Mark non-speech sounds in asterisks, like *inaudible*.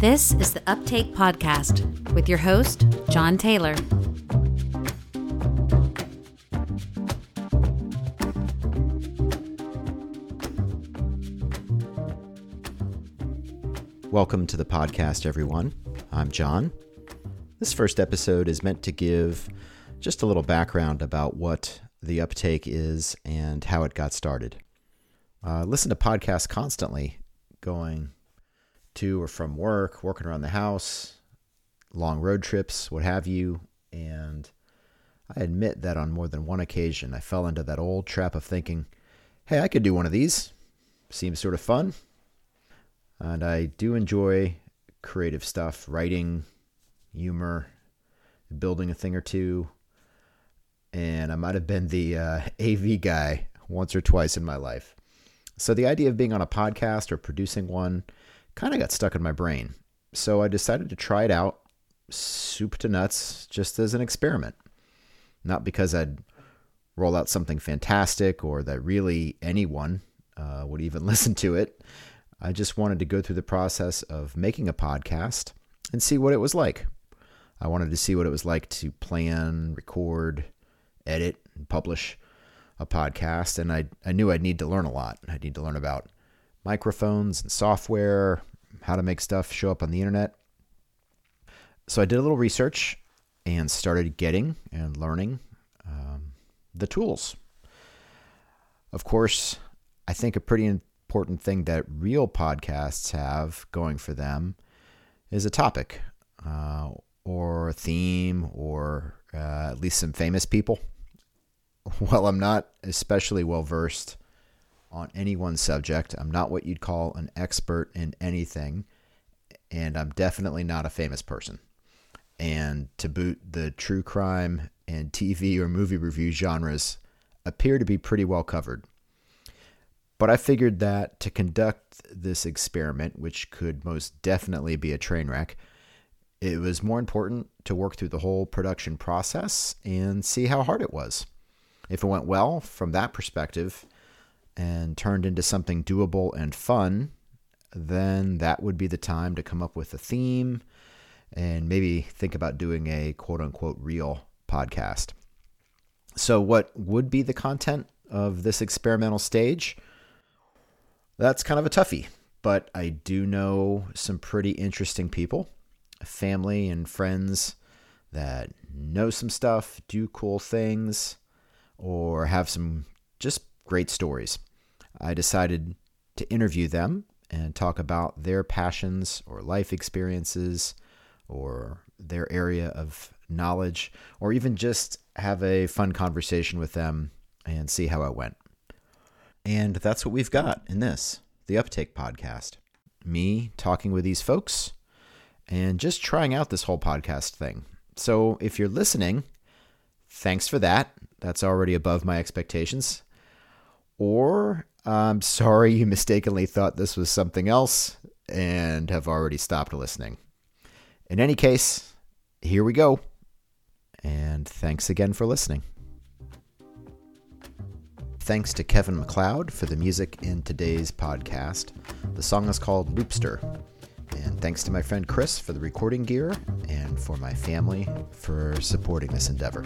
This is the Uptake Podcast with your host, John Taylor. Welcome to the podcast, everyone. I'm John. This first episode is meant to give just a little background about what the uptake is and how it got started. Uh, listen to podcasts constantly, going to or from work, working around the house, long road trips, what have you. And I admit that on more than one occasion, I fell into that old trap of thinking, hey, I could do one of these. Seems sort of fun. And I do enjoy creative stuff, writing, humor, building a thing or two. And I might have been the uh, *laughs* AV guy once or twice in my life. So the idea of being on a podcast or producing one kind of got stuck in my brain. So I decided to try it out, soup to nuts, just as an experiment. Not because I'd roll out something fantastic or that really anyone uh, would even *laughs* listen to it. I just wanted to go through the process of making a podcast and see what it was like. I wanted to see what it was like to plan, record, edit, and publish a podcast. And I, I knew I'd need to learn a lot. I'd need to learn about microphones and software, how to make stuff show up on the internet. So I did a little research and started getting and learning um, the tools. Of course, I think a pretty important thing that real podcasts have going for them is a topic uh, or a theme or uh, at least some famous people. *laughs* While I'm not especially well versed on any one subject, I'm not what you'd call an expert in anything, and I'm definitely not a famous person. And to boot, the true crime and TV or movie review genres appear to be pretty well covered. But I figured that to conduct this experiment, which could most definitely be a train wreck, it was more important to work through the whole production process and see how hard it was. If it went well from that perspective and turned into something doable and fun, then that would be the time to come up with a theme and maybe think about doing a quote unquote real podcast. So, what would be the content of this experimental stage? That's kind of a toughie, but I do know some pretty interesting people, family and friends that know some stuff, do cool things, or have some just great stories. I decided to interview them and talk about their passions or life experiences or their area of knowledge, or even just have a fun conversation with them and see how it went. And that's what we've got in this, the Uptake podcast. Me talking with these folks and just trying out this whole podcast thing. So if you're listening, thanks for that. That's already above my expectations. Or I'm sorry you mistakenly thought this was something else and have already stopped listening. In any case, here we go. And thanks again for listening. Thanks to Kevin MacLeod for the music in today's podcast. The song is called Loopster. And thanks to my friend Chris for the recording gear and for my family for supporting this endeavor.